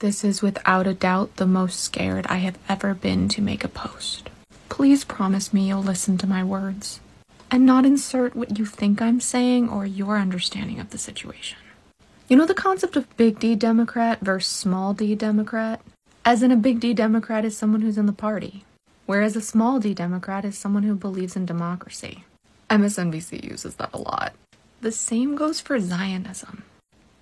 This is without a doubt the most scared I have ever been to make a post. Please promise me you'll listen to my words and not insert what you think I'm saying or your understanding of the situation. You know the concept of big D Democrat versus small d Democrat? As in, a big D Democrat is someone who's in the party, whereas a small d Democrat is someone who believes in democracy. MSNBC uses that a lot. The same goes for Zionism.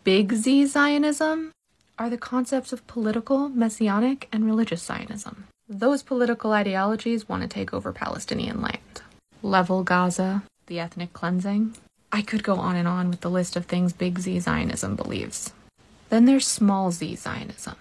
Big Z Zionism are the concepts of political, messianic, and religious Zionism. Those political ideologies want to take over Palestinian land. Level Gaza, the ethnic cleansing. I could go on and on with the list of things Big Z Zionism believes. Then there's Small Z Zionism.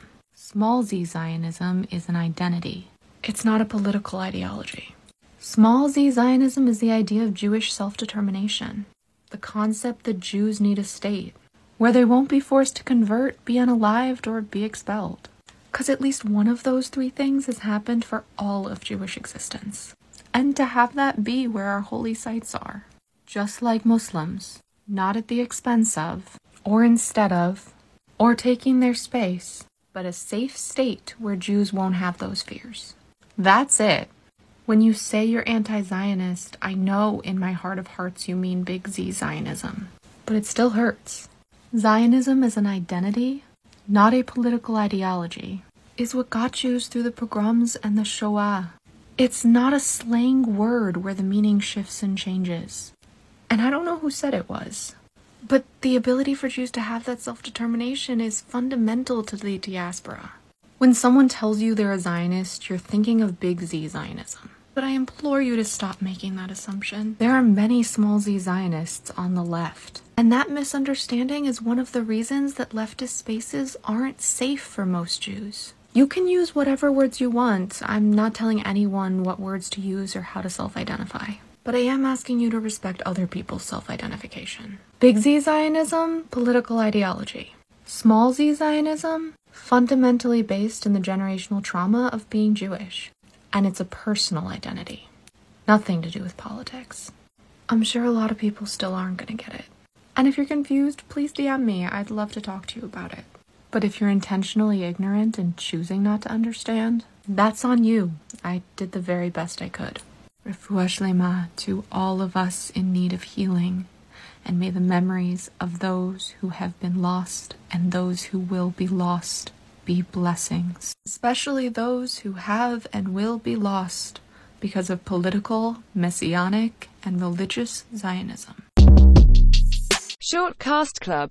Small z Zionism is an identity, it's not a political ideology. Small z Zionism is the idea of Jewish self determination, the concept that Jews need a state, where they won't be forced to convert, be unalived, or be expelled. Because at least one of those three things has happened for all of Jewish existence. And to have that be where our holy sites are, just like Muslims, not at the expense of, or instead of, or taking their space, but a safe state where Jews won't have those fears. That's it. When you say you're anti Zionist, I know in my heart of hearts you mean big Z Zionism, but it still hurts. Zionism is an identity, not a political ideology, is what got Jews through the pogroms and the Shoah. It's not a slang word where the meaning shifts and changes. And I don't know who said it was, but the ability for Jews to have that self determination is fundamental to the diaspora. When someone tells you they're a Zionist, you're thinking of big Z Zionism. But I implore you to stop making that assumption. There are many small z Zionists on the left. And that misunderstanding is one of the reasons that leftist spaces aren't safe for most Jews. You can use whatever words you want. I'm not telling anyone what words to use or how to self identify. But I am asking you to respect other people's self identification. Big Z Zionism, political ideology. Small z Zionism, fundamentally based in the generational trauma of being Jewish and it's a personal identity, nothing to do with politics. I'm sure a lot of people still aren't going to get it. And if you're confused, please DM me. I'd love to talk to you about it. But if you're intentionally ignorant and choosing not to understand, that's on you. I did the very best I could. Refuah shlema to all of us in need of healing, and may the memories of those who have been lost and those who will be lost be blessings, especially those who have and will be lost because of political, messianic, and religious Zionism. Shortcast Club